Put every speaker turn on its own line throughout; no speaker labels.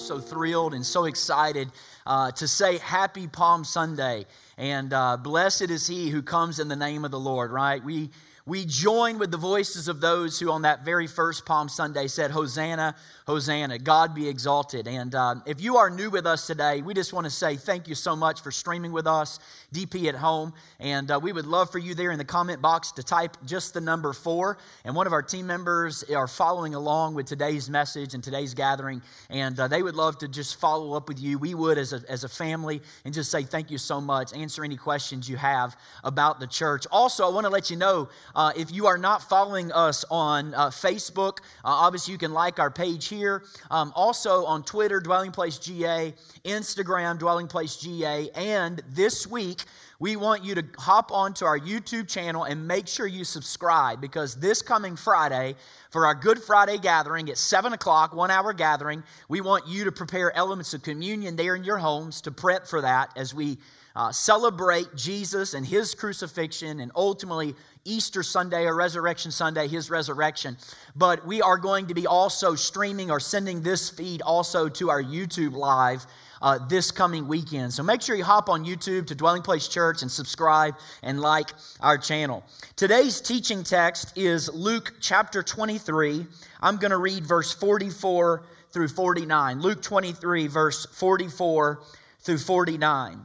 So thrilled and so excited uh, to say Happy Palm Sunday. And uh, blessed is he who comes in the name of the Lord, right? We, we join with the voices of those who on that very first Palm Sunday said, Hosanna, Hosanna, God be exalted. And uh, if you are new with us today, we just want to say thank you so much for streaming with us, DP at home. And uh, we would love for you there in the comment box to type just the number four. And one of our team members are following along with today's message and today's gathering. And uh, they would love to just follow up with you. We would as a, as a family and just say thank you so much. Answer any questions you have about the church. Also, I want to let you know uh, if you are not following us on uh, Facebook, uh, obviously you can like our page here. Um, also on Twitter, Dwelling Place GA, Instagram, Dwelling Place GA. And this week, we want you to hop onto our YouTube channel and make sure you subscribe because this coming Friday, for our Good Friday gathering at 7 o'clock, one hour gathering, we want you to prepare elements of communion there in your homes to prep for that as we uh, celebrate Jesus and his crucifixion and ultimately Easter Sunday or Resurrection Sunday, his resurrection. But we are going to be also streaming or sending this feed also to our YouTube live. Uh, this coming weekend. So make sure you hop on YouTube to Dwelling Place Church and subscribe and like our channel. Today's teaching text is Luke chapter 23. I'm going to read verse 44 through 49. Luke 23, verse 44 through 49.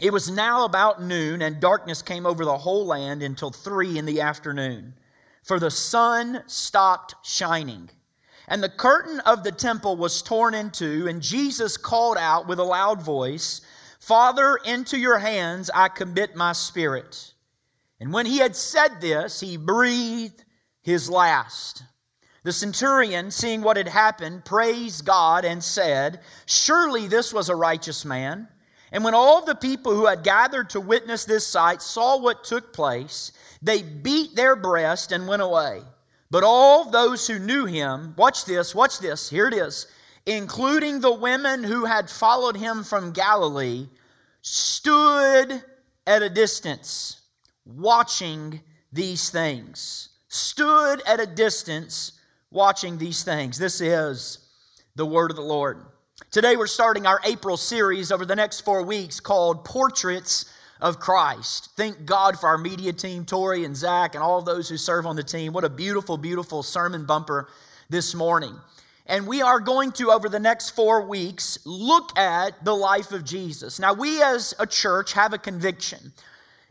It was now about noon, and darkness came over the whole land until three in the afternoon. For the sun stopped shining, and the curtain of the temple was torn in two, and Jesus called out with a loud voice, Father, into your hands I commit my spirit. And when he had said this, he breathed his last. The centurion, seeing what had happened, praised God and said, Surely this was a righteous man. And when all the people who had gathered to witness this sight saw what took place, they beat their breast and went away. But all those who knew him, watch this, watch this, here it is, including the women who had followed him from Galilee, stood at a distance watching these things. Stood at a distance watching these things. This is the word of the Lord. Today we're starting our April series over the next four weeks called Portraits of Christ. Thank God for our media team, Tori and Zach, and all those who serve on the team. What a beautiful, beautiful sermon bumper this morning. And we are going to, over the next four weeks, look at the life of Jesus. Now, we as a church have a conviction.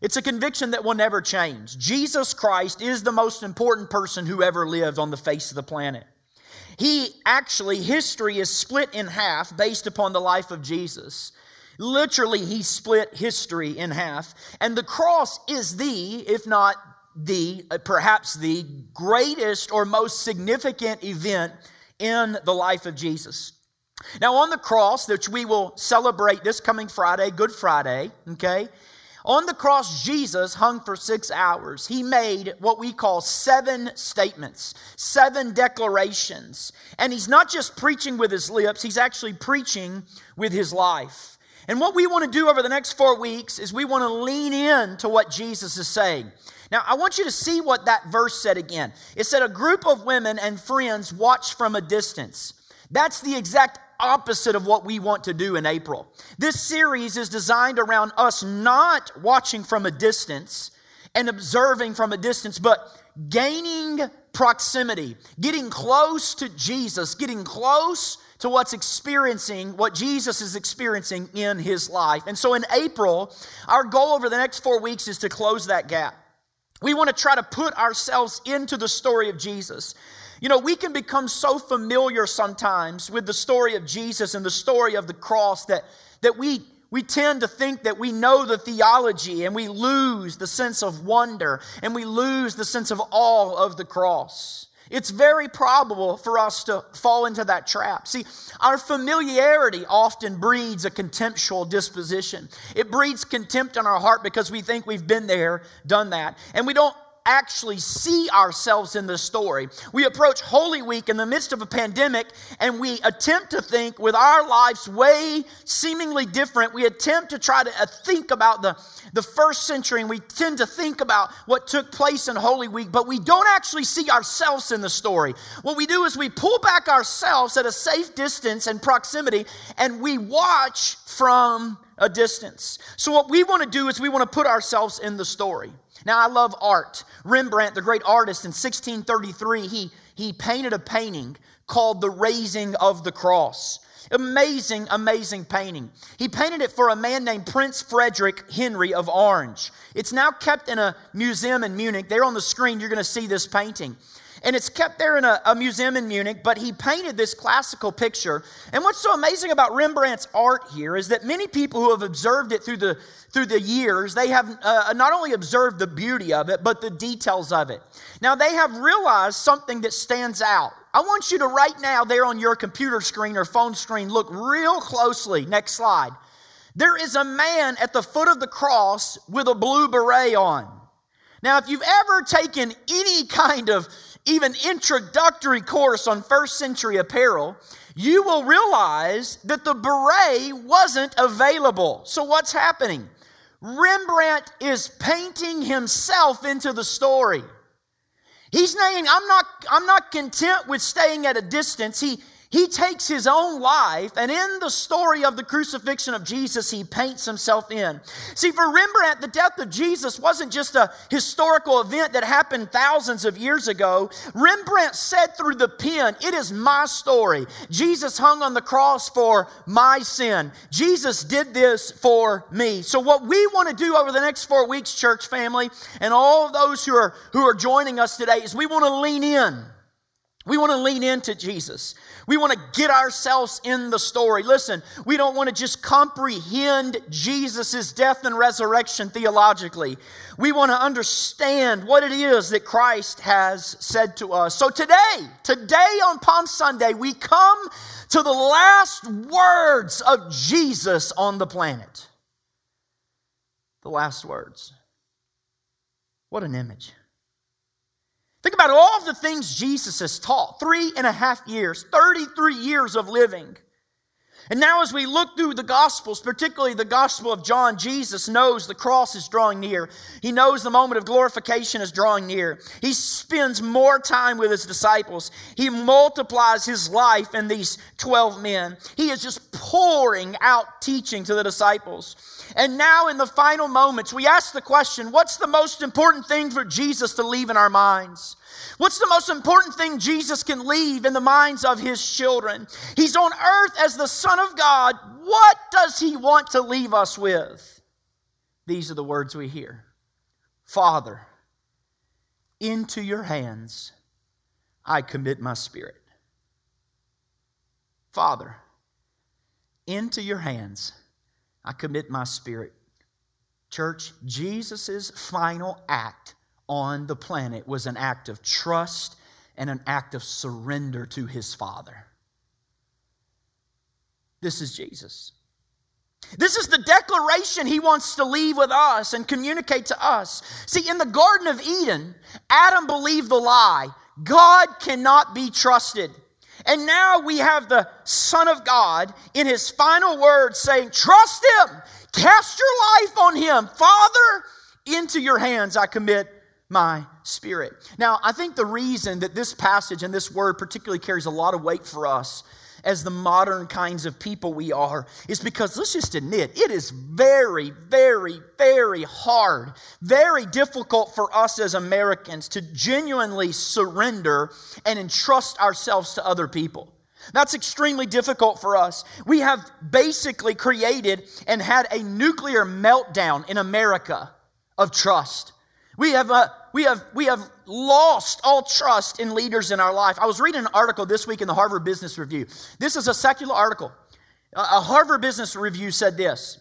It's a conviction that will never change. Jesus Christ is the most important person who ever lived on the face of the planet. He actually, history is split in half based upon the life of Jesus. Literally, he split history in half. And the cross is the, if not the, uh, perhaps the greatest or most significant event in the life of Jesus. Now, on the cross, which we will celebrate this coming Friday, Good Friday, okay, on the cross, Jesus hung for six hours. He made what we call seven statements, seven declarations. And he's not just preaching with his lips, he's actually preaching with his life. And what we want to do over the next four weeks is we want to lean in to what Jesus is saying. Now, I want you to see what that verse said again. It said, A group of women and friends watched from a distance. That's the exact opposite of what we want to do in April. This series is designed around us not watching from a distance and observing from a distance, but gaining proximity, getting close to Jesus, getting close to what's experiencing, what Jesus is experiencing in his life. And so in April, our goal over the next four weeks is to close that gap. We want to try to put ourselves into the story of Jesus. You know, we can become so familiar sometimes with the story of Jesus and the story of the cross that, that we, we tend to think that we know the theology and we lose the sense of wonder and we lose the sense of awe of the cross. It's very probable for us to fall into that trap. See, our familiarity often breeds a contemptual disposition. It breeds contempt in our heart because we think we've been there, done that, and we don't actually see ourselves in the story. We approach Holy Week in the midst of a pandemic and we attempt to think with our lives way seemingly different. We attempt to try to uh, think about the, the first century and we tend to think about what took place in Holy Week, but we don't actually see ourselves in the story. What we do is we pull back ourselves at a safe distance and proximity and we watch from a distance. So, what we want to do is we want to put ourselves in the story. Now, I love art. Rembrandt, the great artist, in 1633, he, he painted a painting called The Raising of the Cross. Amazing, amazing painting. He painted it for a man named Prince Frederick Henry of Orange. It's now kept in a museum in Munich. There on the screen, you're going to see this painting and it's kept there in a, a, museum in Munich. But he painted this classical picture. And what's so amazing about Rembrandt's art here is that many people who have observed it through the through the years, they have uh, not only observed the beauty of it, but the details of it. Now they have realized something that stands out. I want you to right now, there on your computer screen or phone screen, look real closely. Next slide. There is a man at the foot of the cross with a blue beret on. Now, if you've ever taken any kind of even introductory course on first century apparel, you will realize that the beret wasn't available. So, what's happening? Rembrandt is painting himself into the story. He's saying, I'm not, I'm not content with staying at a distance. He, he takes his own life, and in the story of the crucifixion of Jesus, he paints himself in. See, for Rembrandt, the death of Jesus wasn't just a historical event that happened thousands of years ago. Rembrandt said through the pen, It is my story. Jesus hung on the cross for my sin. Jesus did this for me. So, what we want to do over the next four weeks, church family, and all those who are, who are joining us today, is we want to lean in. We want to lean into Jesus. We want to get ourselves in the story. Listen, we don't want to just comprehend Jesus' death and resurrection theologically. We want to understand what it is that Christ has said to us. So today, today on Palm Sunday, we come to the last words of Jesus on the planet. The last words. What an image. Think about all the things Jesus has taught three and a half years, 33 years of living. And now, as we look through the Gospels, particularly the Gospel of John, Jesus knows the cross is drawing near. He knows the moment of glorification is drawing near. He spends more time with his disciples. He multiplies his life in these 12 men. He is just pouring out teaching to the disciples. And now, in the final moments, we ask the question what's the most important thing for Jesus to leave in our minds? What's the most important thing Jesus can leave in the minds of his children? He's on earth as the Son of God. What does he want to leave us with? These are the words we hear Father, into your hands I commit my spirit. Father, into your hands I commit my spirit. Church, Jesus' final act on the planet was an act of trust and an act of surrender to his Father. This is Jesus. This is the declaration he wants to leave with us and communicate to us. See, in the Garden of Eden, Adam believed the lie God cannot be trusted. And now we have the Son of God in his final words saying, Trust him, cast your life on him. Father, into your hands I commit my spirit. Now, I think the reason that this passage and this word particularly carries a lot of weight for us as the modern kinds of people we are is because let's just admit it is very, very, very hard, very difficult for us as Americans to genuinely surrender and entrust ourselves to other people. That's extremely difficult for us. We have basically created and had a nuclear meltdown in America of trust. We have, uh, we, have, we have lost all trust in leaders in our life. I was reading an article this week in the Harvard Business Review. This is a secular article. A Harvard Business Review said this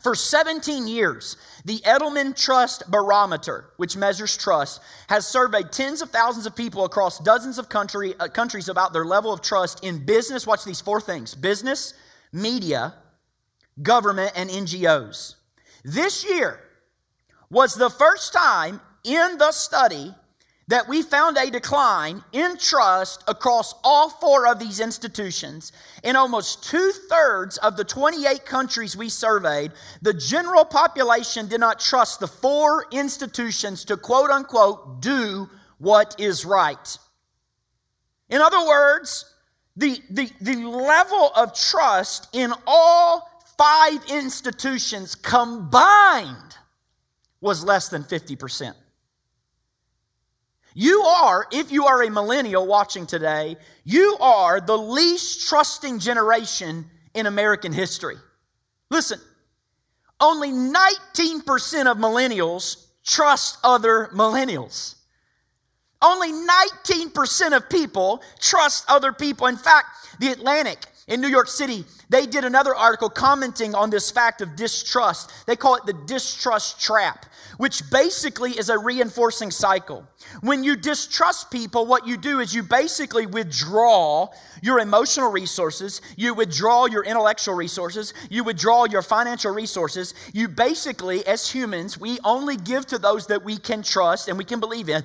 For 17 years, the Edelman Trust Barometer, which measures trust, has surveyed tens of thousands of people across dozens of country, uh, countries about their level of trust in business. Watch these four things business, media, government, and NGOs. This year was the first time in the study that we found a decline in trust across all four of these institutions. In almost two thirds of the 28 countries we surveyed, the general population did not trust the four institutions to quote unquote do what is right. In other words, the, the, the level of trust in all five institutions combined was less than 50%. You are, if you are a millennial watching today, you are the least trusting generation in American history. Listen, only 19% of millennials trust other millennials. Only 19% of people trust other people. In fact, the Atlantic in New York City, they did another article commenting on this fact of distrust. They call it the distrust trap, which basically is a reinforcing cycle. When you distrust people, what you do is you basically withdraw your emotional resources, you withdraw your intellectual resources, you withdraw your financial resources. You basically, as humans, we only give to those that we can trust and we can believe in.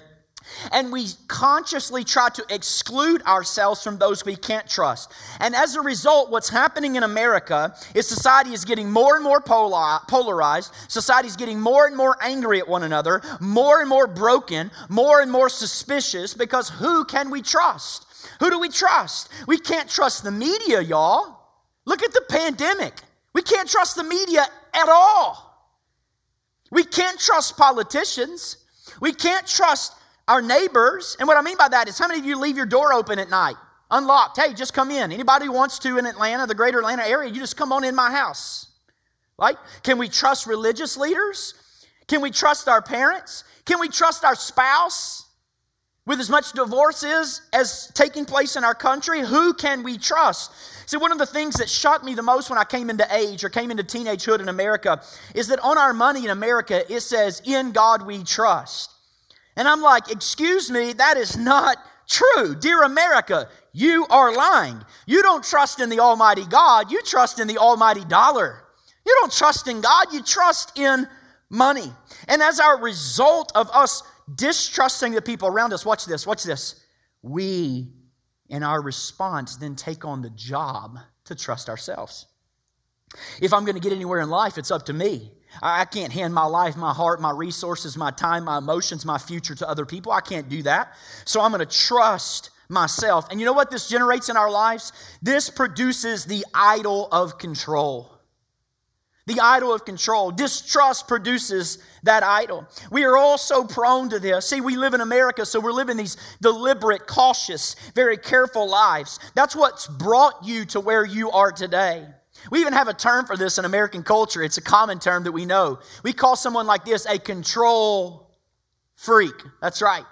And we consciously try to exclude ourselves from those we can't trust. And as a result, what's happening in America is society is getting more and more polarized. Society is getting more and more angry at one another, more and more broken, more and more suspicious because who can we trust? Who do we trust? We can't trust the media, y'all. Look at the pandemic. We can't trust the media at all. We can't trust politicians. We can't trust our neighbors. And what I mean by that is how many of you leave your door open at night? Unlocked. Hey, just come in. Anybody who wants to in Atlanta, the greater Atlanta area, you just come on in my house. Right? Can we trust religious leaders? Can we trust our parents? Can we trust our spouse? With as much divorce is as taking place in our country, who can we trust? See, one of the things that shocked me the most when I came into age or came into teenagehood in America is that on our money in America, it says, In God we trust. And I'm like, excuse me, that is not true. Dear America, you are lying. You don't trust in the Almighty God, you trust in the Almighty dollar. You don't trust in God, you trust in money. And as our result of us distrusting the people around us, watch this, watch this. We, in our response, then take on the job to trust ourselves. If I'm going to get anywhere in life, it's up to me. I can't hand my life, my heart, my resources, my time, my emotions, my future to other people. I can't do that. So I'm going to trust myself. And you know what this generates in our lives? This produces the idol of control. The idol of control. Distrust produces that idol. We are all so prone to this. See, we live in America, so we're living these deliberate, cautious, very careful lives. That's what's brought you to where you are today. We even have a term for this in American culture. It's a common term that we know. We call someone like this a control freak. That's right.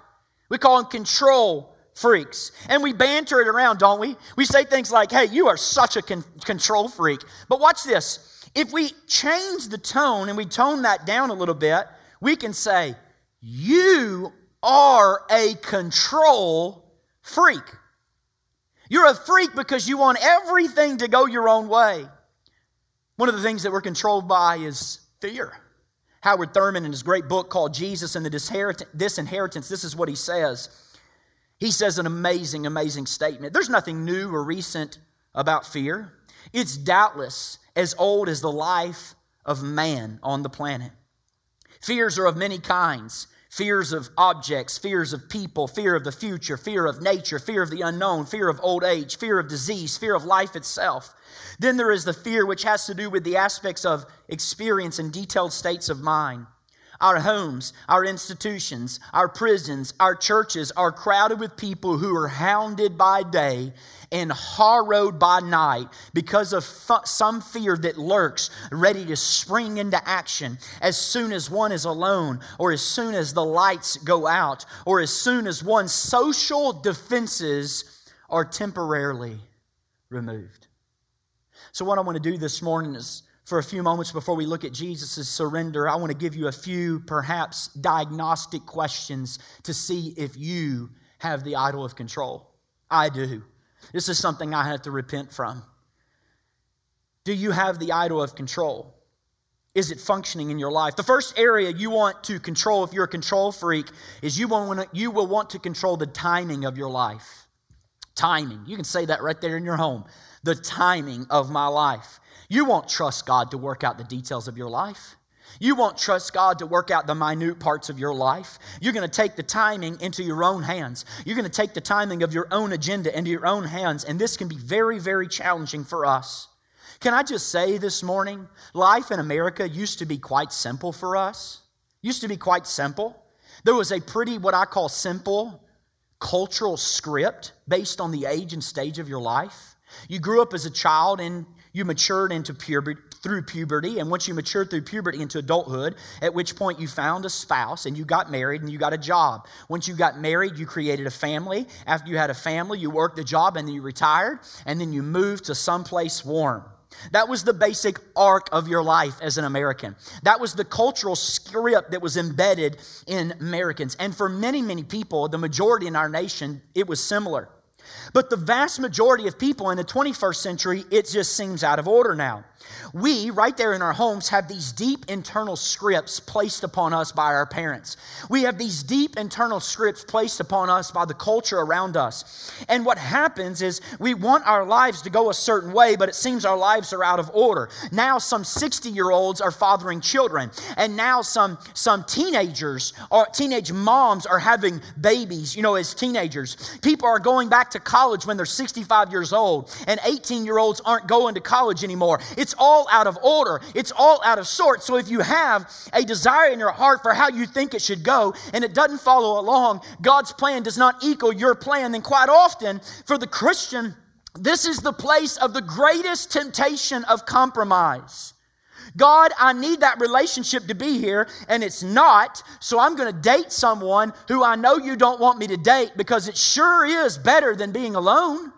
We call them control freaks. And we banter it around, don't we? We say things like, hey, you are such a con- control freak. But watch this. If we change the tone and we tone that down a little bit, we can say, you are a control freak. You're a freak because you want everything to go your own way. One of the things that we're controlled by is fear. Howard Thurman, in his great book called Jesus and the Disinherited, this is what he says. He says an amazing, amazing statement. There's nothing new or recent about fear. It's doubtless as old as the life of man on the planet. Fears are of many kinds fears of objects, fears of people, fear of the future, fear of nature, fear of the unknown, fear of old age, fear of disease, fear of life itself. Then there is the fear which has to do with the aspects of experience and detailed states of mind. Our homes, our institutions, our prisons, our churches are crowded with people who are hounded by day and harrowed by night because of some fear that lurks, ready to spring into action as soon as one is alone, or as soon as the lights go out, or as soon as one's social defenses are temporarily removed. So, what I want to do this morning is for a few moments before we look at Jesus' surrender, I want to give you a few perhaps diagnostic questions to see if you have the idol of control. I do. This is something I have to repent from. Do you have the idol of control? Is it functioning in your life? The first area you want to control if you're a control freak is you, want, you will want to control the timing of your life. Timing. You can say that right there in your home. The timing of my life. You won't trust God to work out the details of your life. You won't trust God to work out the minute parts of your life. You're going to take the timing into your own hands. You're going to take the timing of your own agenda into your own hands. And this can be very, very challenging for us. Can I just say this morning, life in America used to be quite simple for us. Used to be quite simple. There was a pretty, what I call simple cultural script based on the age and stage of your life. You grew up as a child and you matured into puberty through puberty and once you matured through puberty into adulthood at which point you found a spouse and you got married and you got a job once you got married you created a family after you had a family you worked a job and then you retired and then you moved to someplace warm that was the basic arc of your life as an American. That was the cultural script that was embedded in Americans. And for many, many people, the majority in our nation, it was similar. But the vast majority of people in the 21st century, it just seems out of order now. We, right there in our homes, have these deep internal scripts placed upon us by our parents. We have these deep internal scripts placed upon us by the culture around us. And what happens is we want our lives to go a certain way, but it seems our lives are out of order. Now, some 60 year olds are fathering children, and now some, some teenagers or teenage moms are having babies, you know, as teenagers. People are going back to college when they're 65 years old, and 18 year olds aren't going to college anymore. It's all out of order, it's all out of sort. So if you have a desire in your heart for how you think it should go and it doesn't follow along, God's plan does not equal your plan, then quite often for the Christian, this is the place of the greatest temptation of compromise. God, I need that relationship to be here, and it's not, so I'm going to date someone who I know you don't want me to date because it sure is better than being alone.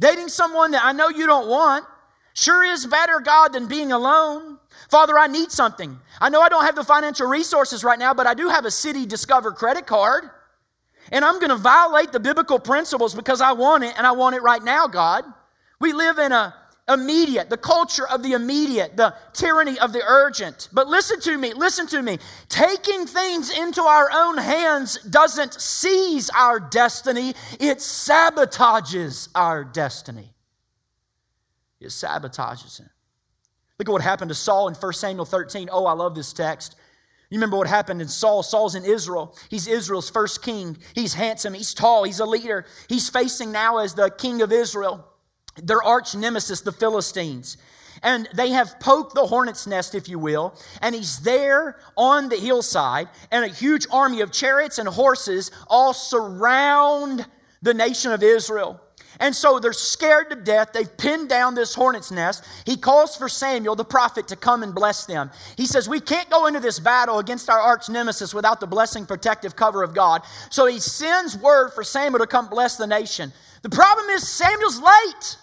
Dating someone that I know you don't want Sure is better, God, than being alone. Father, I need something. I know I don't have the financial resources right now, but I do have a City Discover credit card. And I'm going to violate the biblical principles because I want it and I want it right now, God. We live in a immediate, the culture of the immediate, the tyranny of the urgent. But listen to me, listen to me. Taking things into our own hands doesn't seize our destiny, it sabotages our destiny it sabotages him. Look at what happened to Saul in 1 Samuel 13. Oh, I love this text. You remember what happened in Saul? Saul's in Israel. He's Israel's first king. He's handsome, he's tall, he's a leader. He's facing now as the king of Israel their arch nemesis, the Philistines. And they have poked the hornet's nest, if you will, and he's there on the hillside, and a huge army of chariots and horses all surround the nation of Israel. And so they're scared to death. They've pinned down this hornet's nest. He calls for Samuel, the prophet, to come and bless them. He says, We can't go into this battle against our arch nemesis without the blessing, protective cover of God. So he sends word for Samuel to come bless the nation. The problem is, Samuel's late.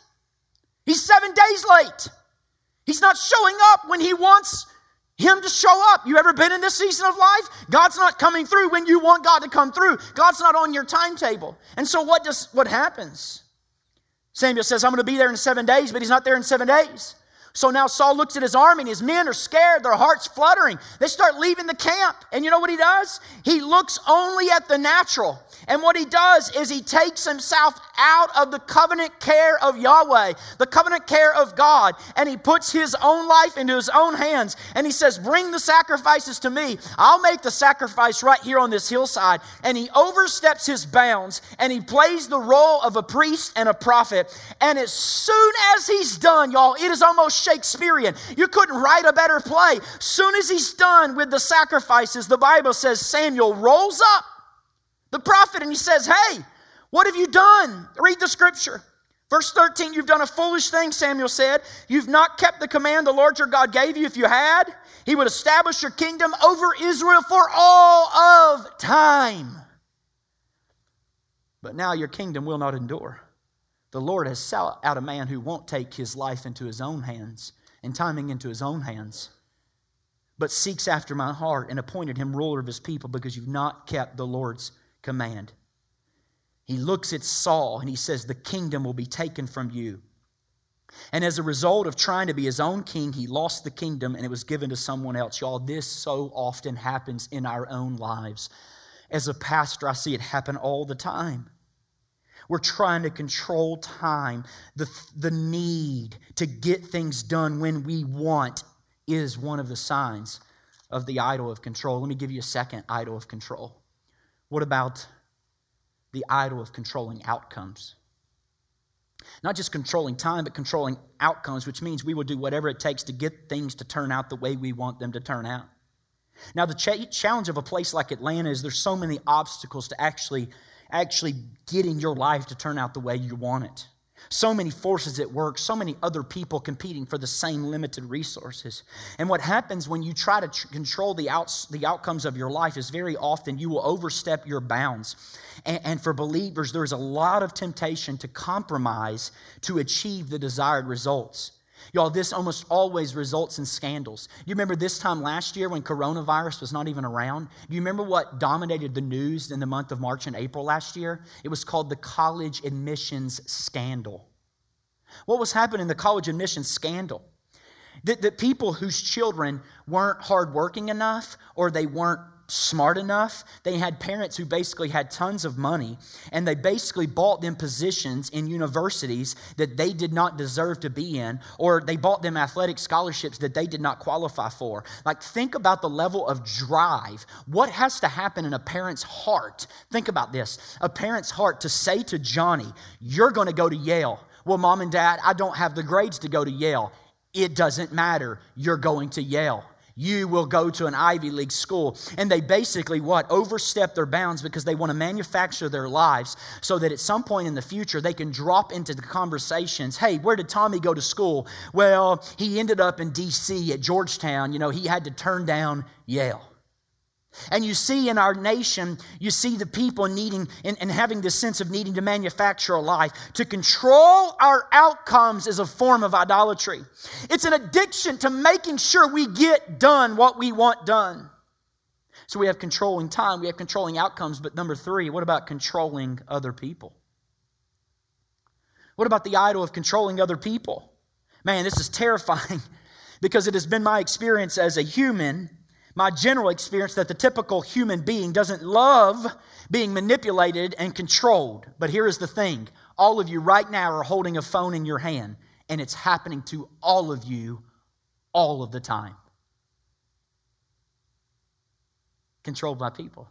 He's seven days late. He's not showing up when he wants him to show up. You ever been in this season of life? God's not coming through when you want God to come through. God's not on your timetable. And so what does what happens? Samuel says, I'm going to be there in seven days, but he's not there in seven days. So now Saul looks at his army and his men are scared, their hearts fluttering. They start leaving the camp. And you know what he does? He looks only at the natural. And what he does is he takes himself out of the covenant care of Yahweh, the covenant care of God, and he puts his own life into his own hands. And he says, Bring the sacrifices to me. I'll make the sacrifice right here on this hillside. And he oversteps his bounds and he plays the role of a priest and a prophet. And as soon as he's done, y'all, it is almost Shakespearean. You couldn't write a better play. Soon as he's done with the sacrifices, the Bible says Samuel rolls up the prophet and he says, Hey, what have you done? Read the scripture. Verse 13, you've done a foolish thing, Samuel said. You've not kept the command the Lord your God gave you. If you had, he would establish your kingdom over Israel for all of time. But now your kingdom will not endure. The Lord has sought out a man who won't take his life into his own hands. and timing into his own hands, but seeks after my heart and appointed him ruler of his people because you've not kept the Lord's command. He looks at Saul and he says, The kingdom will be taken from you. And as a result of trying to be his own king, he lost the kingdom and it was given to someone else. Y'all, this so often happens in our own lives. As a pastor, I see it happen all the time. We're trying to control time. The, the need to get things done when we want is one of the signs of the idol of control. Let me give you a second idol of control. What about the idol of controlling outcomes? Not just controlling time, but controlling outcomes, which means we will do whatever it takes to get things to turn out the way we want them to turn out. Now, the ch- challenge of a place like Atlanta is there's so many obstacles to actually, actually getting your life to turn out the way you want it. So many forces at work, so many other people competing for the same limited resources. And what happens when you try to tr- control the, outs- the outcomes of your life is very often you will overstep your bounds. And, and for believers, there's a lot of temptation to compromise to achieve the desired results. Y'all, this almost always results in scandals. You remember this time last year when coronavirus was not even around? Do you remember what dominated the news in the month of March and April last year? It was called the college admissions scandal. What was happening in the college admissions scandal? That, that people whose children weren't hardworking enough or they weren't smart enough. They had parents who basically had tons of money, and they basically bought them positions in universities that they did not deserve to be in, or they bought them athletic scholarships that they did not qualify for. Like, think about the level of drive. What has to happen in a parent's heart? Think about this a parent's heart to say to Johnny, You're going to go to Yale. Well, mom and dad, I don't have the grades to go to Yale. It doesn't matter. You're going to Yale you will go to an Ivy League school. And they basically what? Overstep their bounds because they want to manufacture their lives so that at some point in the future they can drop into the conversations. Hey, where did Tommy go to school? Well, he ended up in D.C. at Georgetown. You know, he had to turn down Yale. And you see in our nation, you see the people needing and, and, having this sense of needing to manufacture a life. To control our outcomes is a form of idolatry. It's an addiction to making sure we get done what we want done. So we have controlling time, we have controlling outcomes, but number three, what about controlling other people? What about the idol of controlling other people? Man, this is terrifying because it has been my experience as a human my general experience that the typical human being doesn't love being manipulated and controlled. But here is the thing all of you right now are holding a phone in your hand, and it's happening to all of you all of the time. Controlled by people.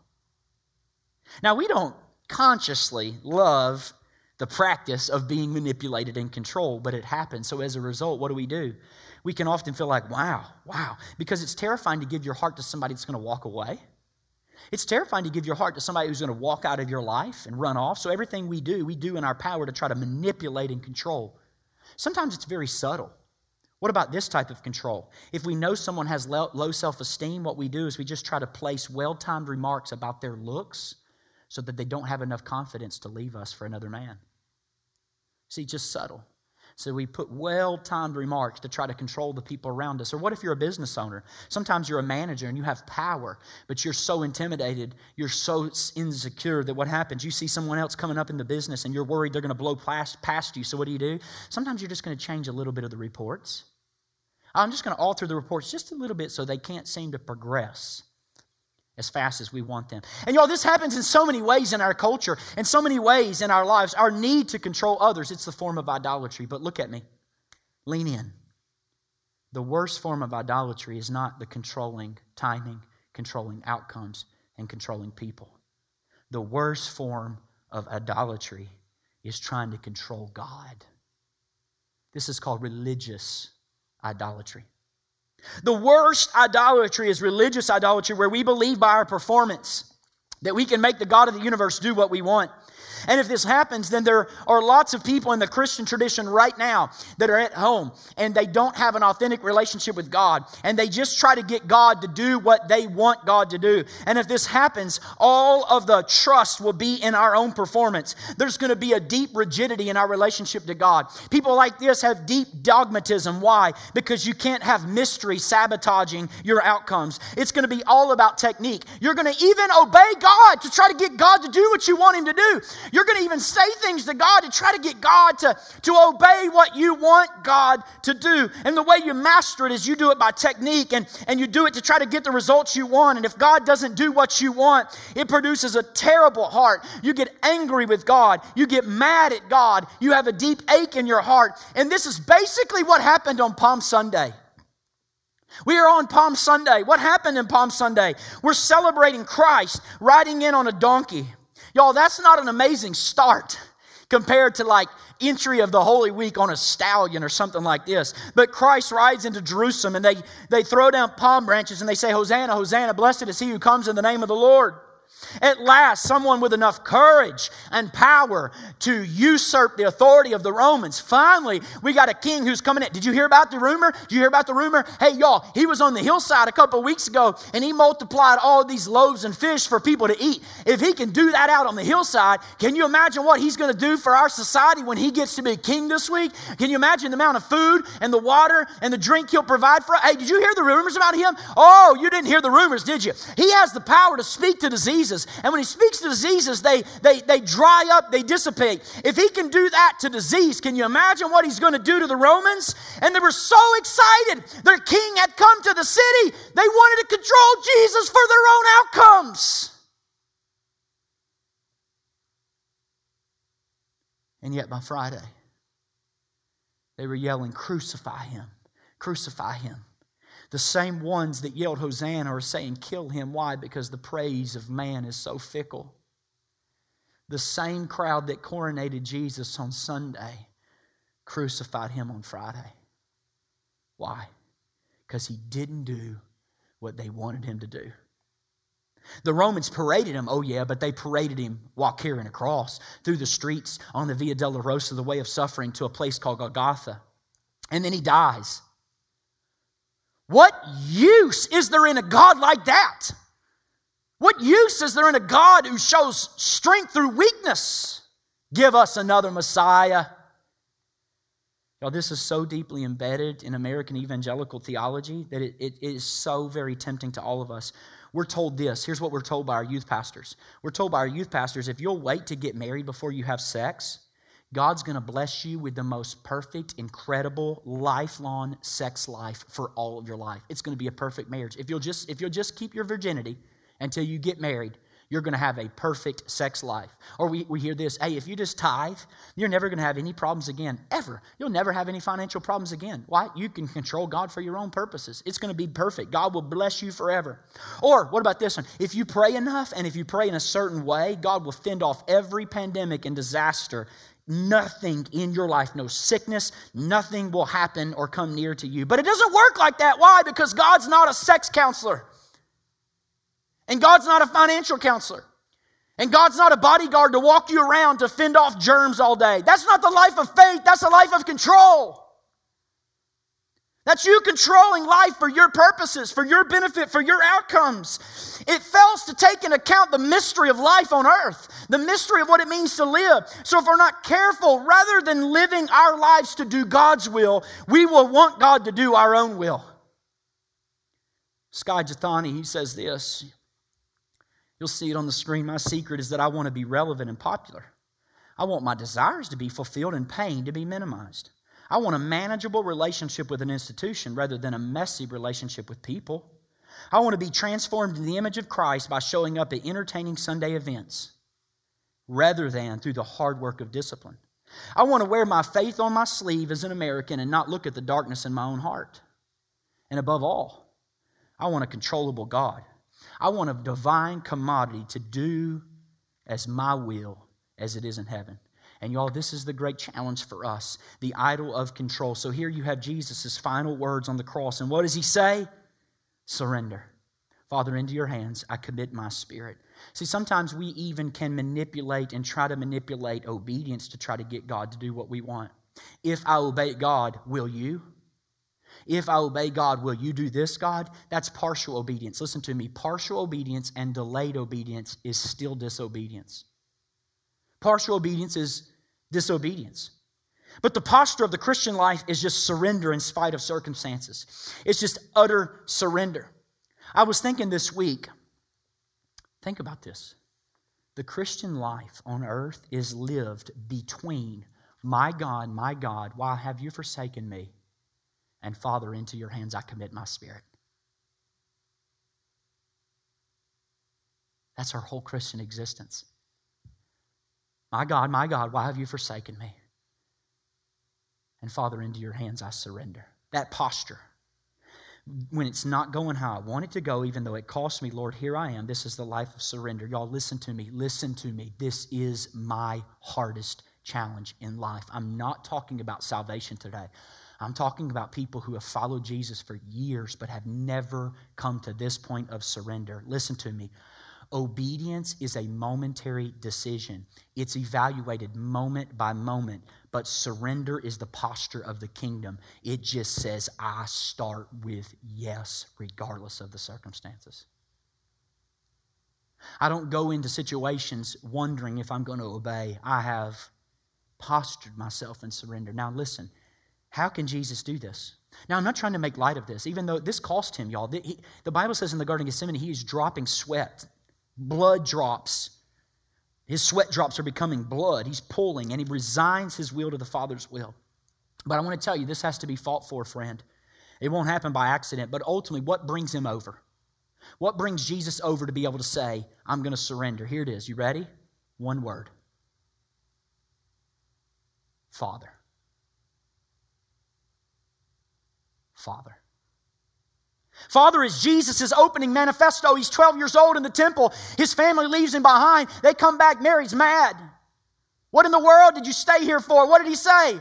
Now, we don't consciously love the practice of being manipulated and controlled, but it happens. So as a result, what do we do? we can often feel like, wow, wow, because it's terrifying to give your heart to somebody that's going to walk away. It's terrifying to give your heart to somebody who's going to walk out of your life and run off. So everything we do, we do in our power to try to manipulate and control. Sometimes it's very subtle. What about this type of control? If we know someone has low self esteem, what we do is we just try to place well timed remarks about their looks so that they don't have enough confidence to leave us for another man. See, just subtle. So we put well timed remarks to try to control the people around us. Or what if you're a business owner? Sometimes you're a manager and you have power, but you're so intimidated, you're so insecure that what happens? You see someone else coming up in the business and you're worried they're going to blow past, past you. So what do you do? Sometimes you're just going to change a little bit of the reports. I'm just going to alter the reports just a little bit so they can't seem to progress as fast as we want them. And y'all, this happens in so many ways in our culture, in so many ways in our lives. Our need to control others, it's the form of idolatry. But look at me. Lean in. The worst form of idolatry is not the controlling timing, controlling outcomes, and controlling people. The worst form of idolatry is trying to control God. This is called religious idolatry. The worst idolatry is religious idolatry, where we believe by our performance that we can make the God of the universe do what we want. And if this happens, then there are lots of people in the Christian tradition right now that are at home and they don't have an authentic relationship with God and they just try to get God to do what they want God to do. And if this happens, all of the trust will be in our own performance. There's going to be a deep rigidity in our relationship to God. People like this have deep dogmatism. Why? Because you can't have mystery sabotaging your outcomes. It's going to be all about technique. You're going to even obey God to try to get God to do what you want Him to do. You're going to even say things to God to try to get God to, to obey what you want God to do. And the way you master it is you do it by technique and, and you do it to try to get the results you want. And if God doesn't do what you want, it produces a terrible heart. You get angry with God. You get mad at God. You have a deep ache in your heart. And this is basically what happened on Palm Sunday. We are on Palm Sunday. What happened in Palm Sunday? We're celebrating Christ riding in on a donkey. Y'all, that's not an amazing start compared to like entry of the Holy Week on a stallion or something like this. But Christ rides into Jerusalem and they, they throw down palm branches and they say, Hosanna, Hosanna, blessed is he who comes in the name of the Lord. At last, someone with enough courage and power to usurp the authority of the Romans. Finally, we got a king who's coming in. Did you hear about the rumor? Did you hear about the rumor? Hey, y'all, he was on the hillside a couple weeks ago and he multiplied all these loaves and fish for people to eat. If he can do that out on the hillside, can you imagine what he's going to do for our society when he gets to be king this week? Can you imagine the amount of food and the water and the drink he'll provide for us? Hey, did you hear the rumors about him? Oh, you didn't hear the rumors, did you? He has the power to speak to diseases diseases. And when he speaks to diseases, they, they, they dry up, they dissipate. If he can do that to disease, can you imagine what he's going to do to the Romans? And they were so excited. Their king had come to the city. They wanted to control Jesus for their own outcomes. And yet by Friday, they were yelling, Crucify him! Crucify him! The same ones that yelled Hosanna are saying, Kill him. Why? Because the praise of man is so fickle. The same crowd that coronated Jesus on Sunday crucified him on Friday. Why? Because he didn't do what they wanted him to do. The Romans paraded him, oh yeah, but they paraded him while carrying a cross through the streets on the Via Dolorosa, the way of suffering, to a place called Golgotha. And then he dies. What use is there in a God like that? What use is there in a God who shows strength through weakness? Give us another Messiah. Y'all, this is so deeply embedded in American evangelical theology that it, it is so very tempting to all of us. We're told this. Here's what we're told by our youth pastors. We're told by our youth pastors if you'll wait to get married before you have sex, God's going to bless you with the most perfect, incredible, lifelong sex life for all of your life. It's going to be a perfect marriage. If you'll just if you'll just keep your virginity until you get married, you're going to have a perfect sex life. Or we, we hear this hey, if you just tithe, you're never going to have any problems again, ever. You'll never have any financial problems again. Why? You can control God for your own purposes. It's going to be perfect. God will bless you forever. Or what about this one? If you pray enough and if you pray in a certain way, God will fend off every pandemic and disaster nothing in your life, no sickness, nothing will happen or come near to you. But it doesn't work like that. Why? Because God's not a sex counselor. And God's not a financial counselor. And God's not a bodyguard to walk you around to fend off germs all day. That's not the life of faith, that's a life of control. That's you controlling life for your purposes, for your benefit, for your outcomes. It fails to take into account the mystery of life on earth, the mystery of what it means to live. So, if we're not careful, rather than living our lives to do God's will, we will want God to do our own will. Skye Jethani, he says this. You'll see it on the screen. My secret is that I want to be relevant and popular. I want my desires to be fulfilled and pain to be minimized. I want a manageable relationship with an institution rather than a messy relationship with people. I want to be transformed in the image of Christ by showing up at entertaining Sunday events rather than through the hard work of discipline. I want to wear my faith on my sleeve as an American and not look at the darkness in my own heart. And above all, I want a controllable God. I want a divine commodity to do as my will as it is in heaven. And y'all, this is the great challenge for us the idol of control. So here you have Jesus' final words on the cross. And what does he say? Surrender. Father, into your hands I commit my spirit. See, sometimes we even can manipulate and try to manipulate obedience to try to get God to do what we want. If I obey God, will you? If I obey God, will you do this, God? That's partial obedience. Listen to me. Partial obedience and delayed obedience is still disobedience. Partial obedience is disobedience. But the posture of the Christian life is just surrender in spite of circumstances. It's just utter surrender. I was thinking this week, think about this. The Christian life on earth is lived between my God, my God, why have you forsaken me? And Father, into your hands I commit my spirit. That's our whole Christian existence. My God, my God, why have you forsaken me? And Father, into your hands I surrender. That posture. When it's not going how I want it to go, even though it costs me, Lord, here I am. This is the life of surrender. Y'all, listen to me. Listen to me. This is my hardest challenge in life. I'm not talking about salvation today. I'm talking about people who have followed Jesus for years but have never come to this point of surrender. Listen to me. Obedience is a momentary decision. It's evaluated moment by moment, but surrender is the posture of the kingdom. It just says, I start with yes, regardless of the circumstances. I don't go into situations wondering if I'm going to obey. I have postured myself in surrender. Now, listen, how can Jesus do this? Now, I'm not trying to make light of this, even though this cost him, y'all. The, he, the Bible says in the Garden of Gethsemane, he is dropping sweat, blood drops. His sweat drops are becoming blood. He's pulling, and he resigns his will to the Father's will. But I want to tell you, this has to be fought for, friend. It won't happen by accident, but ultimately, what brings him over? What brings Jesus over to be able to say, I'm going to surrender? Here it is. You ready? One word Father. Father. Father is Jesus' opening manifesto. He's 12 years old in the temple. His family leaves him behind. They come back. Mary's mad. What in the world did you stay here for? What did he say?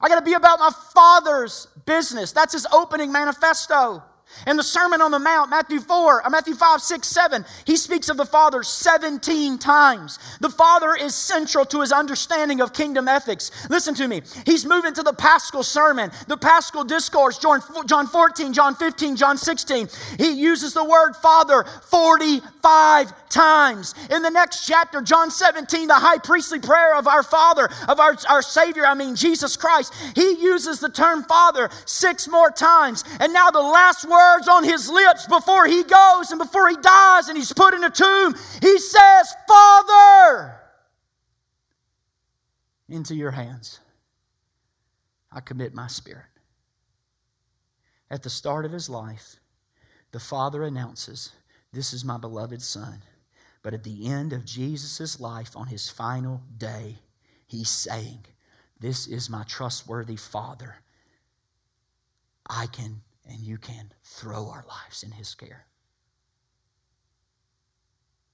I got to be about my Father's business. That's his opening manifesto. In the Sermon on the Mount, Matthew 4, uh, Matthew 5, 6, 7, he speaks of the Father 17 times. The Father is central to his understanding of kingdom ethics. Listen to me. He's moving to the Paschal Sermon, the Paschal Discourse, John, John 14, John 15, John 16. He uses the word Father 45 times. In the next chapter, John 17, the high priestly prayer of our Father, of our, our Savior, I mean Jesus Christ, he uses the term Father six more times. And now the last word words on his lips before he goes and before he dies and he's put in a tomb. He says, Father, into your hands I commit my spirit. At the start of his life, the Father announces, This is my beloved Son. But at the end of Jesus' life, on his final day, he's saying, This is my trustworthy Father. I can and you can throw our lives in His care.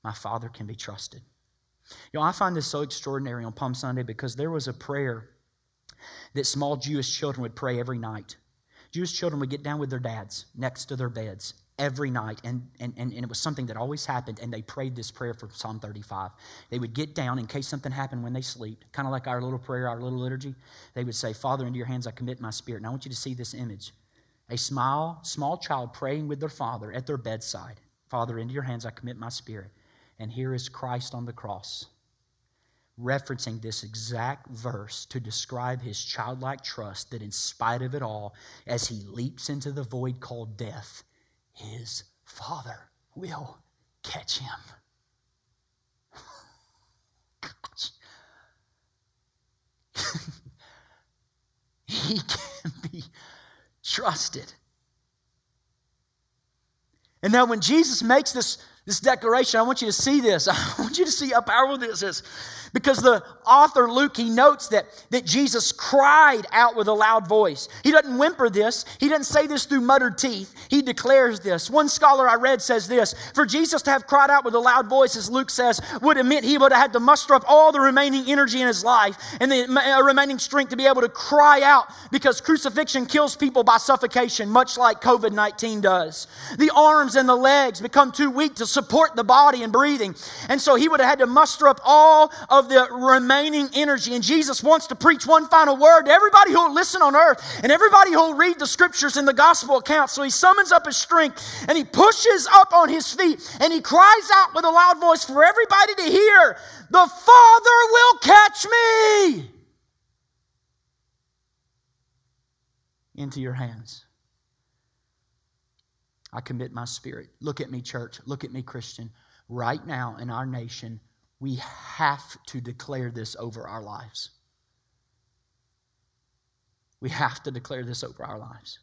My Father can be trusted. You know, I find this so extraordinary on Palm Sunday because there was a prayer that small Jewish children would pray every night. Jewish children would get down with their dads next to their beds every night, and, and, and, it was something that always happened, and they prayed this prayer from Psalm 35. They would get down in case something happened when they sleep, kind of like our little prayer, our little liturgy. They would say, Father, into your hands I commit my spirit. And I want you to see this image a small, small child praying with their father at their bedside. Father, into your hands I commit my spirit. And here is Christ on the cross, referencing this exact verse to describe his childlike trust that, in spite of it all, as he leaps into the void called death, his Father will catch him. Gosh. he can be trusted. And now, when Jesus makes this This declaration, I want you to see this. I want you to see how powerful this is. Because the author, Luke, he notes that, that Jesus cried out with a loud voice. He doesn't whimper this, he doesn't say this through muttered teeth. He declares this. One scholar I read says this For Jesus to have cried out with a loud voice, as Luke says, would admit he would have had to muster up all the remaining energy in his life and the uh, remaining strength to be able to cry out because crucifixion kills people by suffocation, much like COVID 19 does. The arms and the legs become too weak to support the body and breathing. And so he would have had to muster up all of the remaining energy. And Jesus wants to preach one final word to everybody who will listen on earth and everybody who will read the scriptures and the gospel accounts. So he summons up his strength and he pushes up on his feet and he cries out with a loud voice for everybody to hear The Father will catch me into your hands. I commit my spirit. Look at me, church. Look at me, Christian. Right now in our nation, we have to declare this over our lives. We have to declare this over our lives.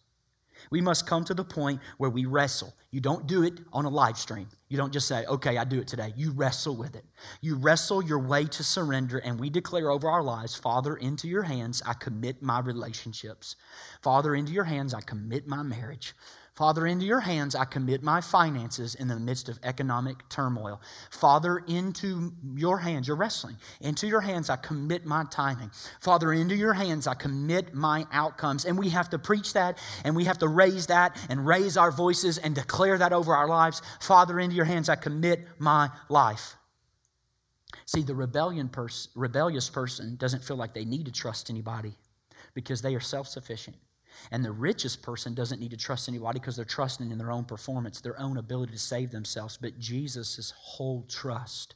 We must come to the point where we wrestle. You don't do it on a live stream. You don't just say, okay, I do it today. You wrestle with it. You wrestle your way to surrender, and we declare over our lives Father, into your hands I commit my relationships. Father, into your hands I commit my marriage. Father, into your hands I commit my finances in the midst of economic turmoil. Father, into your hands, you're wrestling. Into your hands I commit my timing. Father, into your hands I commit my outcomes. And we have to preach that and we have to raise that and raise our voices and declare that over our lives. Father, into your hands I commit my life. See, the rebellion pers- rebellious person doesn't feel like they need to trust anybody because they are self sufficient. And the richest person doesn't need to trust anybody because they're trusting in their own performance, their own ability to save themselves. But Jesus' whole trust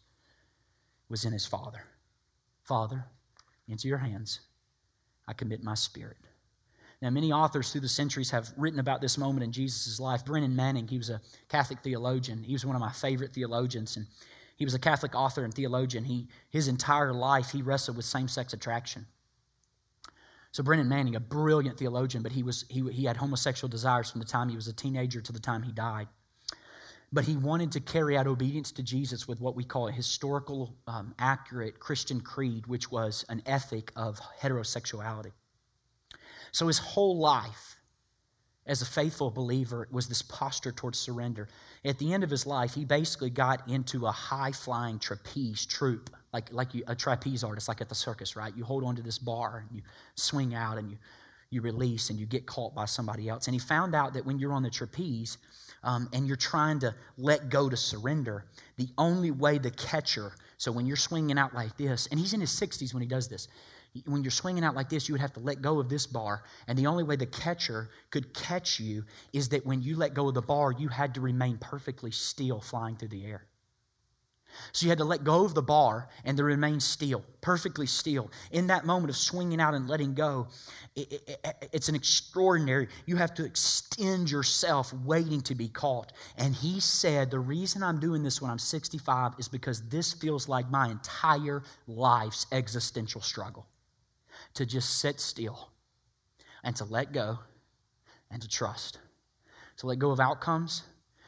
was in his Father. Father, into your hands I commit my spirit. Now, many authors through the centuries have written about this moment in Jesus' life. Brennan Manning, he was a Catholic theologian. He was one of my favorite theologians, and he was a Catholic author and theologian. He, his entire life, he wrestled with same sex attraction. So Brennan Manning, a brilliant theologian, but he, was, he, he had homosexual desires from the time he was a teenager to the time he died. But he wanted to carry out obedience to Jesus with what we call a historical, um, accurate Christian creed, which was an ethic of heterosexuality. So his whole life, as a faithful believer was this posture towards surrender. At the end of his life, he basically got into a high flying trapeze troupe, like, like you, a trapeze artist, like at the circus, right? You hold onto this bar and you swing out and you, you release and you get caught by somebody else. And he found out that when you're on the trapeze um, and you're trying to let go to surrender, the only way the catcher, so when you're swinging out like this, and he's in his 60s when he does this, when you're swinging out like this, you would have to let go of this bar. And the only way the catcher could catch you is that when you let go of the bar, you had to remain perfectly still flying through the air. So you had to let go of the bar and to remain still, perfectly still. In that moment of swinging out and letting go, it, it, it's an extraordinary, you have to extend yourself waiting to be caught. And he said, The reason I'm doing this when I'm 65 is because this feels like my entire life's existential struggle to just sit still and to let go and to trust. To let go of outcomes,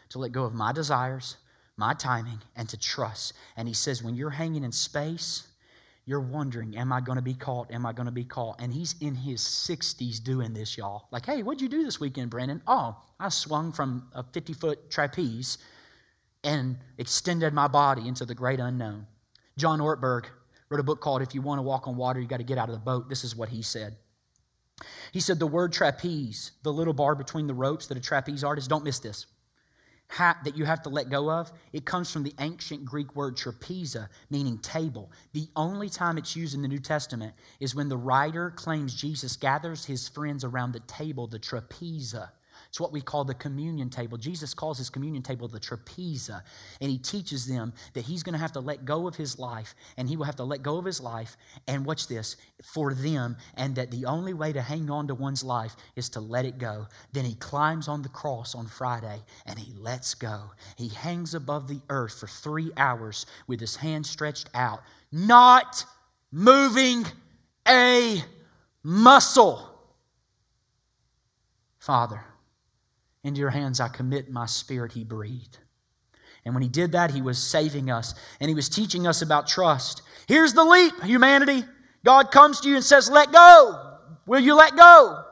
to let go of my desires, my timing, and to trust. And he says, when you're hanging in space, you're wondering, am I going to be caught? Am I going to be caught? And he's in his 60s doing this, y'all. Like, hey, what'd you do this weekend, Brandon? Oh, I swung from a 50 foot trapeze and extended my body into the great unknown. John Ortberg wrote a book called If You Want to Walk on Water, You Got to Get Out of the Boat. This is what he said. He said, The word trapeze, the little bar between the ropes that a trapeze artist, don't miss this, that you have to let go of, it comes from the ancient Greek word trapeza, meaning table. The only time it's used in the New Testament is when the writer claims Jesus gathers his friends around the table, the trapeza. It's what we call the communion table. Jesus calls his communion table the trapeza, and he teaches them that he's going to have to let go of his life, and he will have to let go of his life, and watch this, for them, and that the only way to hang on to one's life is to let it go. Then he climbs on the cross on Friday, and he lets go. He hangs above the earth for three hours with his hand stretched out, not moving a muscle. Father, into your hands I commit my spirit, he breathed. And when he did that, he was saving us and he was teaching us about trust. Here's the leap, humanity. God comes to you and says, Let go. Will you let go?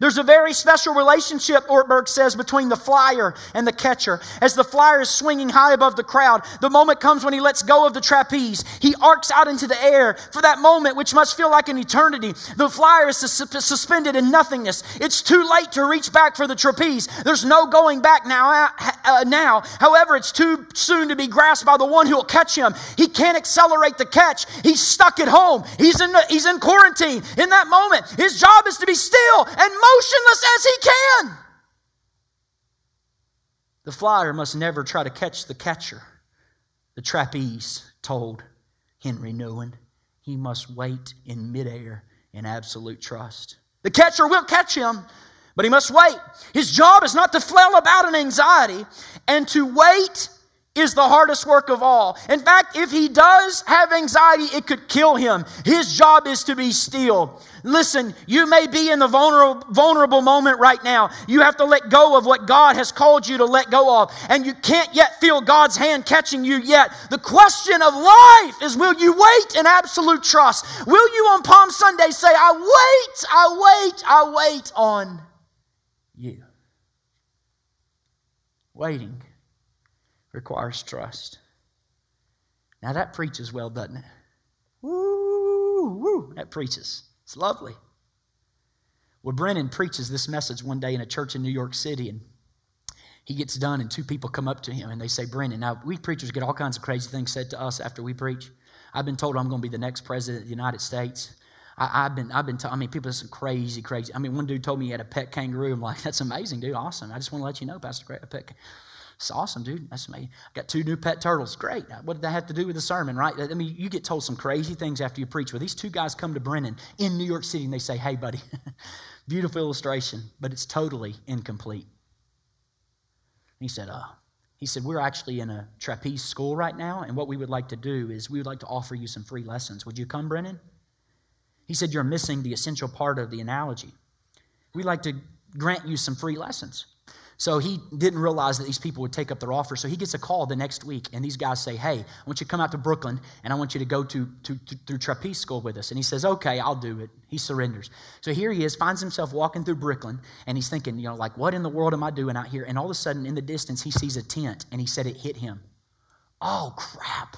There's a very special relationship, Ortberg says, between the flyer and the catcher. As the flyer is swinging high above the crowd, the moment comes when he lets go of the trapeze. He arcs out into the air for that moment, which must feel like an eternity. The flyer is sus- suspended in nothingness. It's too late to reach back for the trapeze. There's no going back now. Uh, uh now, however, it's too soon to be grasped by the one who will catch him. He can't accelerate the catch. He's stuck at home. He's in he's in quarantine. In that moment, his job is to be still and motionless as he can. The flyer must never try to catch the catcher. The trapeze told Henri Nouwen he must wait in midair in absolute trust. The catcher will catch him, but he must wait. His job is not to flail about in anxiety and to wait is the hardest work of all. In fact, if he does have anxiety, it could kill him. His job is to be still. Listen, you may be in the vulnerable, vulnerable moment right now. You have to let go of what God has called you to let go of, and you can't yet feel God's hand catching you yet. The question of life is will you wait in absolute trust? Will you on Palm Sunday say, I wait, I wait, I wait on you? Waiting requires trust. Now that preaches well, doesn't it? Woo, woo, that preaches. It's lovely. Well, Brennan preaches this message one day in a church in New York City, and he gets done, and two people come up to him and they say, Brennan, now we preachers get all kinds of crazy things said to us after we preach. I've been told I'm going to be the next president of the United States. I, have been, I've been, I mean, people are some crazy, crazy. I mean, one dude told me he had a pet kangaroo. I'm like, that's amazing, dude. Awesome. I just want to let you know, Pastor Greg, a pet. It's awesome, dude. That's me. I got two new pet turtles. Great. What did that have to do with the sermon, right? I mean, you get told some crazy things after you preach. Well, these two guys come to Brennan in New York City and they say, hey, buddy, beautiful illustration, but it's totally incomplete. he said, uh, he said, We're actually in a trapeze school right now, and what we would like to do is we would like to offer you some free lessons. Would you come, Brennan? He said, You're missing the essential part of the analogy. We'd like to grant you some free lessons. So he didn't realize that these people would take up their offer. So he gets a call the next week, and these guys say, Hey, I want you to come out to Brooklyn, and I want you to go to, to, to, through trapeze school with us. And he says, Okay, I'll do it. He surrenders. So here he is, finds himself walking through Brooklyn, and he's thinking, You know, like, what in the world am I doing out here? And all of a sudden, in the distance, he sees a tent, and he said it hit him. Oh, crap.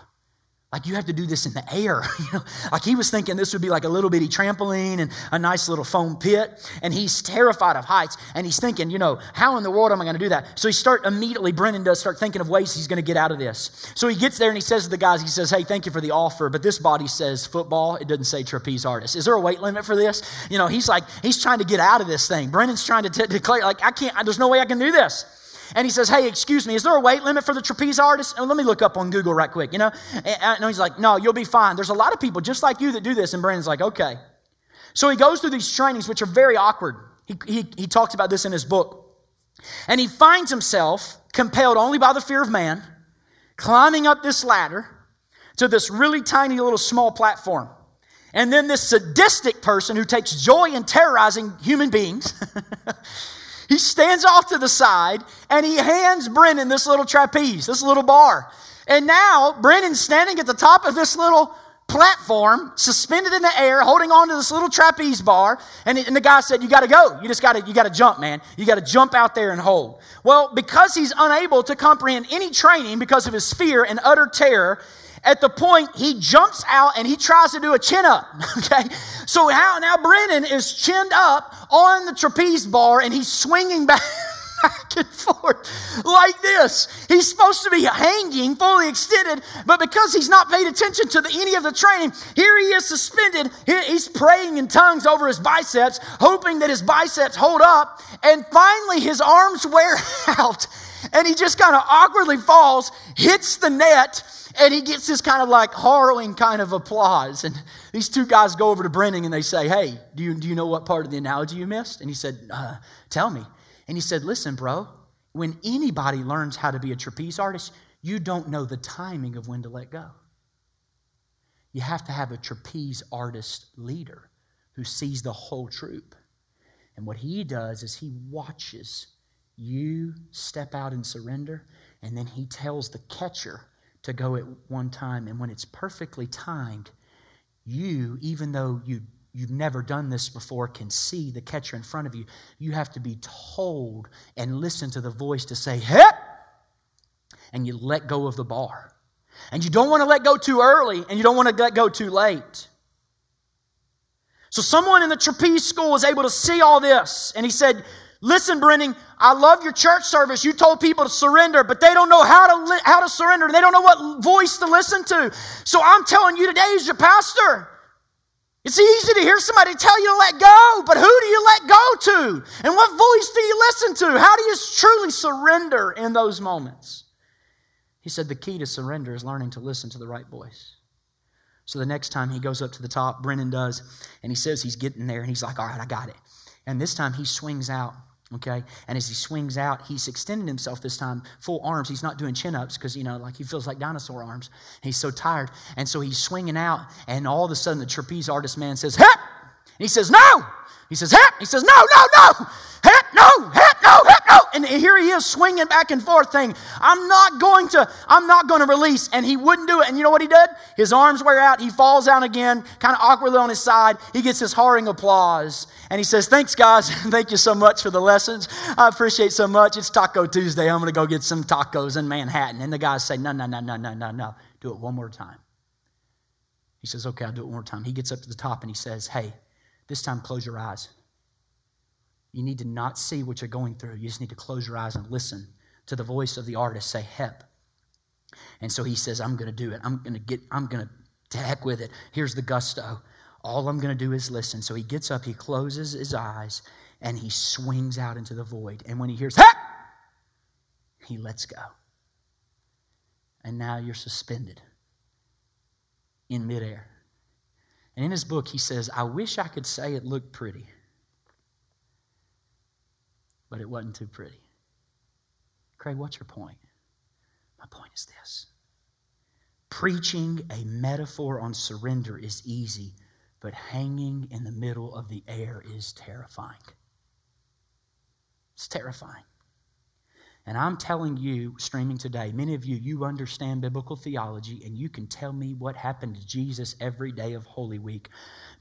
Like you have to do this in the air. like he was thinking this would be like a little bitty trampoline and a nice little foam pit. And he's terrified of heights. And he's thinking, you know, how in the world am I going to do that? So he start immediately, Brennan does start thinking of ways he's going to get out of this. So he gets there and he says to the guys, he says, Hey, thank you for the offer. But this body says football. It doesn't say trapeze artist. Is there a weight limit for this? You know, he's like, he's trying to get out of this thing. Brennan's trying to t- declare, like, I can't, there's no way I can do this and he says, Hey, excuse me, is there a weight limit for the trapeze artist? And let me look up on Google right quick, you know? And he's like, No, you'll be fine. There's a lot of people just like you that do this. And Brandon's like, Okay. So he goes through these trainings, which are very awkward. He, he, he talks about this in his book. And he finds himself compelled only by the fear of man, climbing up this ladder to this really tiny little small platform. And then this sadistic person who takes joy in terrorizing human beings He stands off to the side and he hands Brennan this little trapeze, this little bar. And now Brennan's standing at the top of this little platform, suspended in the air, holding on to this little trapeze bar. And, and the guy said, You got to go. You just got to, you got to jump, man. You got to jump out there and hold. Well, because he's unable to comprehend any training because of his fear and utter terror, at the point he jumps out and he tries to do a chin up. Okay. So how now Brennan is chinned up on the trapeze bar and he's swinging back. back and forth like this. He's supposed to be hanging, fully extended, but because he's not paid attention to the, any of the training, here he is suspended. he's praying in tongues over his biceps, hoping that his biceps hold up, and finally his arms wear out, and he just kind of awkwardly falls, hits the net, and he gets this kind of like harrowing kind of applause. And these two guys go over to Brennan and they say, Hey, do you, do you know what part of the analogy you missed? And he said, uh, Tell me. And he said, Listen, bro, when anybody learns how to be a trapeze artist, you don't know the timing of when to let go. You have to have a trapeze artist leader who sees the whole troop. And what he does is he watches you step out and surrender And then he tells the catcher to go at one time. And when it's perfectly timed, you, even though you, you've never done this before, can see the catcher in front of you. You have to be told and listen to the voice to say, hit! And you let go of the bar. And you don't want to let go too early, and you don't want to let go too late. So, someone in the trapeze school was able to see all this, and he said, Listen, Brennan, I love your church service. You told people to surrender, but they don't know how to, li- how to surrender. They don't know what voice to listen to. So I'm telling you today as your pastor, it's easy to hear somebody tell you to let go, but who do you let go to? And what voice do you listen to? How do you truly surrender in those moments? He said the key to surrender is learning to listen to the right voice. So the next time he goes up to the top, Brennan does, and he says he's getting there, and he's like, All right, I got it. And this time he swings out Okay? And as he swings out, he's extending himself this time, full arms. He's not doing chin ups because, you know, like he feels like dinosaur arms. He's so tired. And so he's swinging out, and all of a sudden the trapeze artist man says, Hep! And he says, No! He says, Hep! He says, No, no, no! Hep, no! Hep, And here he is swinging back and forth, saying, I'm not going to, I'm not going to release. And he wouldn't do it. And you know what he did? His arms wear out. He falls down again, kind of awkwardly on his side. He gets his harring applause. And he says, Thanks, guys. Thank you so much for the lessons. I appreciate so much. It's Taco Tuesday. I'm going to go get some tacos in Manhattan. And the guys say, No, no, no, no, no, no, no. Do it one more time. He says, Okay, I'll do it one more time. He gets up to the top and he says, Hey, this time close your eyes. You need to not see what you're going through. You just need to close your eyes and listen to the voice of the artist say, Hep. And so he says, I'm going to do it. I'm going to get, I'm going to, to heck with it. Here's the gusto. All I'm going to do is listen. So he gets up, he closes his eyes, and he swings out into the void. And when he hears, Hep, he lets go. And now you're suspended in midair. And in his book, he says, I wish I could say it looked pretty but it wasn't too pretty. Craig, what's your point? My point is this preaching a metaphor on surrender is easy, but hanging in the middle of the air is terrifying. It's terrifying. And I'm telling you, streaming today, many of you, you understand biblical theology and you can tell me what happened to Jesus every day of Holy Week.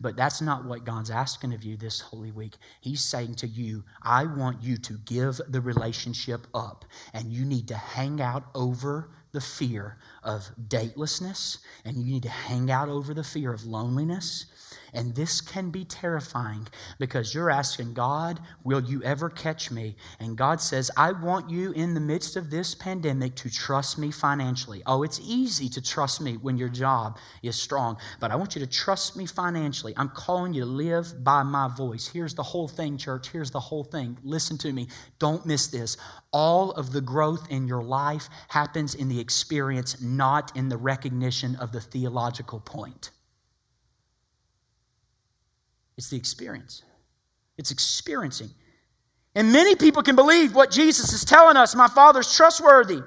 But that's not what God's asking of you this Holy Week. He's saying to you, I want you to give the relationship up, and you need to hang out over the fear of datelessness, and you need to hang out over the fear of loneliness, and this can be terrifying because you're asking God, Will you ever catch me? And God says, I want you in the midst of this pandemic to trust me financially. Oh, it's easy to trust me when your job is strong, but I want you to trust me financially. I'm calling you to live by my voice. Here's the whole thing, church. Here's the whole thing. Listen to me. Don't miss this. All of the growth in your life happens in the experience, not in the recognition of the theological point. It's the experience. It's experiencing. And many people can believe what Jesus is telling us my Father's trustworthy.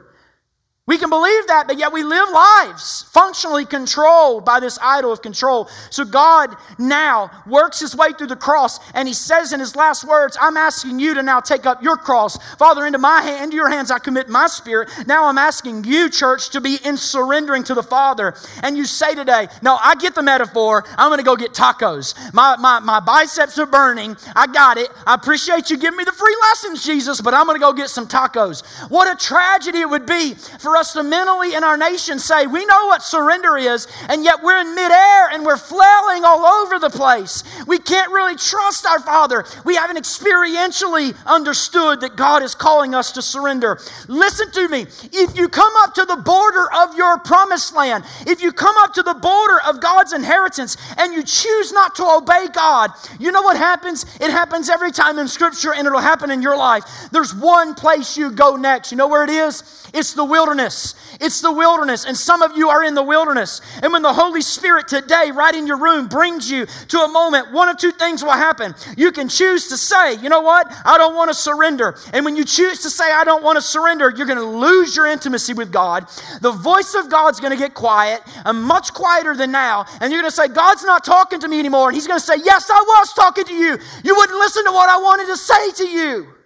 We can believe that, but yet we live lives functionally controlled by this idol of control. So God now works his way through the cross, and he says in his last words, I'm asking you to now take up your cross. Father, into my hand, into your hands I commit my spirit. Now I'm asking you, church, to be in surrendering to the Father. And you say today, No, I get the metaphor. I'm to go get tacos. My, my, my biceps are burning. I got it. I appreciate you giving me the free lessons, Jesus, but I'm to go get some tacos. What a tragedy it would be for for us to mentally in our nation say, we know what surrender is, and yet we're in midair and we're flailing all over the place. We can't really trust our Father. We haven't experientially understood that God is calling us to surrender. Listen to me. If you come up to the border of your promised land, if you come up to the border of God's inheritance and you choose not to obey God, you know what happens? It happens every time in Scripture and it'll happen in your life. There's one place you go next. You know where it is? It's the wilderness. It's the wilderness. And some of you are in the wilderness. And when the Holy Spirit today, right in your room, brings you to a moment, one of two things will happen. You can choose to say, you know what? I don't want to surrender. And when you choose to say, I don't want to surrender, you're going to lose your intimacy with God. The voice of God's going to get quiet, and much quieter than now. And you're going to say, God's not talking to me anymore. And He's going to say, Yes, I was talking to you. You wouldn't listen to what I wanted to say to you.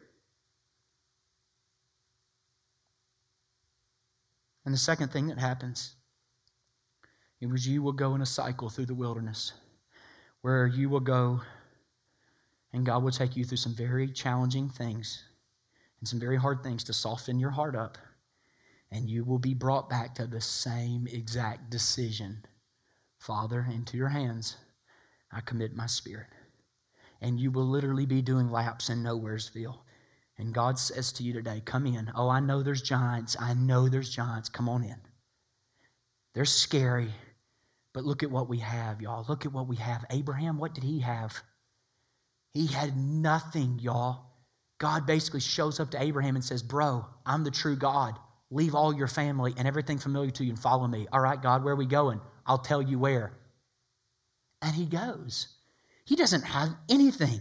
And the second thing that happens is you will go in a cycle through the wilderness where you will go and God will take you through some very challenging things and some very hard things to soften your heart up. And you will be brought back to the same exact decision Father, into your hands I commit my spirit. And you will literally be doing laps in Nowheresville. And God says to you today, Come in. Oh, I know there's giants. I know there's giants. Come on in. They're scary. But look at what we have, y'all. Look at what we have. Abraham, what did he have? He had nothing, y'all. God basically shows up to Abraham and says, Bro, I'm the true God. Leave all your family and everything familiar to you and follow me. All right, God, where are we going? I'll tell you where. And he goes. He doesn't have anything.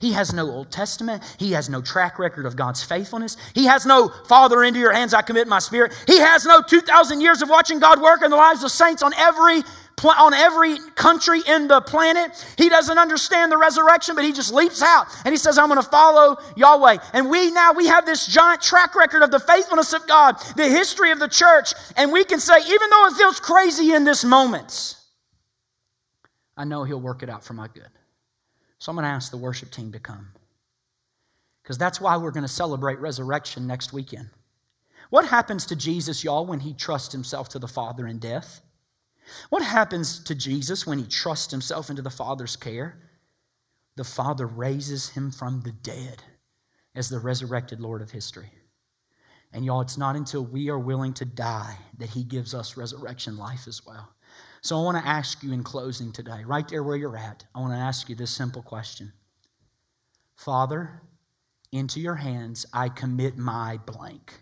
He has no Old Testament. He has no track record of God's faithfulness. He has no Father, into your hands I commit my spirit. He has no 2,000 years of watching God work in the lives of saints on every on every country in the planet. He doesn't understand the resurrection, but he just leaps out and he says, I'm going to follow Yahweh. And we now, we have this giant track record of the faithfulness of God, the history of the church. And we can say, even though it feels crazy in this moment, I know he'll work it out for my good. So I'm going to ask the worship team to come. Because that's why we're going to celebrate resurrection next weekend. What happens to Jesus, y'all, when he trusts himself to the Father in death? What happens to Jesus when he trusts himself into the Father's care? The Father raises him from the dead as the resurrected Lord of history. And y'all, it's not until we are willing to die that he gives us resurrection life as well. So I want to ask you in closing today, right there where you're at, I want to ask you this simple question Father, into your hands I commit my blank.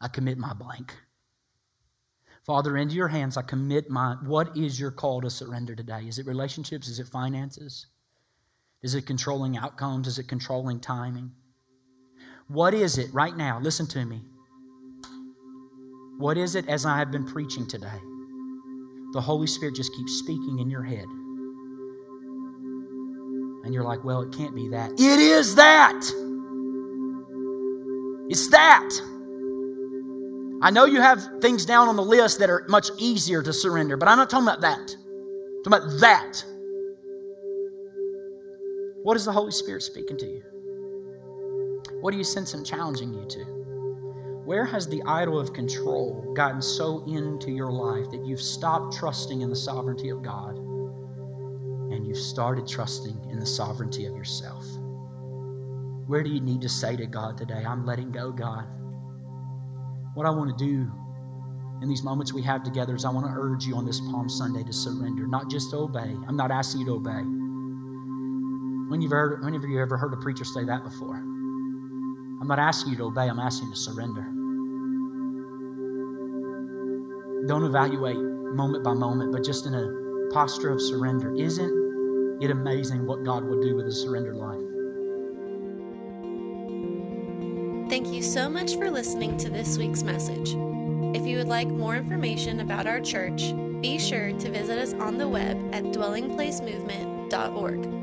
I commit my blank. Father, into your hands I commit my. What is your call to surrender today? Is it relationships? Is it finances? Is it controlling outcomes? Is it controlling timing? What is it right now? Listen to me. What is it as I have been preaching today? The Holy Spirit just keeps speaking in your head. And you're like, well, it can't be that. It is that. It's that. I know you have things down on the list that are much easier to surrender, but I'm not talking about that. I'm talking about that. What is the Holy Spirit speaking to you? What do you sense Him challenging you to? Where has the idol of control gotten so into your life that you've stopped trusting in the sovereignty of God and you've started trusting in the sovereignty of yourself? Where do you need to say to God today, I'm letting go, God? What I want to do in these moments we have together is I want to urge you on this Palm Sunday to surrender, not just to obey. I'm not asking you to obey. When you've heard, when have you ever heard a preacher say that before? I'm not asking you to obey, I'm asking you to surrender. Don't evaluate moment by moment, but just in a posture of surrender. Isn't it amazing what God will do with a surrendered life?
Thank you so much for listening to this week's message. If you would like more information about our church, be sure to visit us on the web at dwellingplacemovement.org.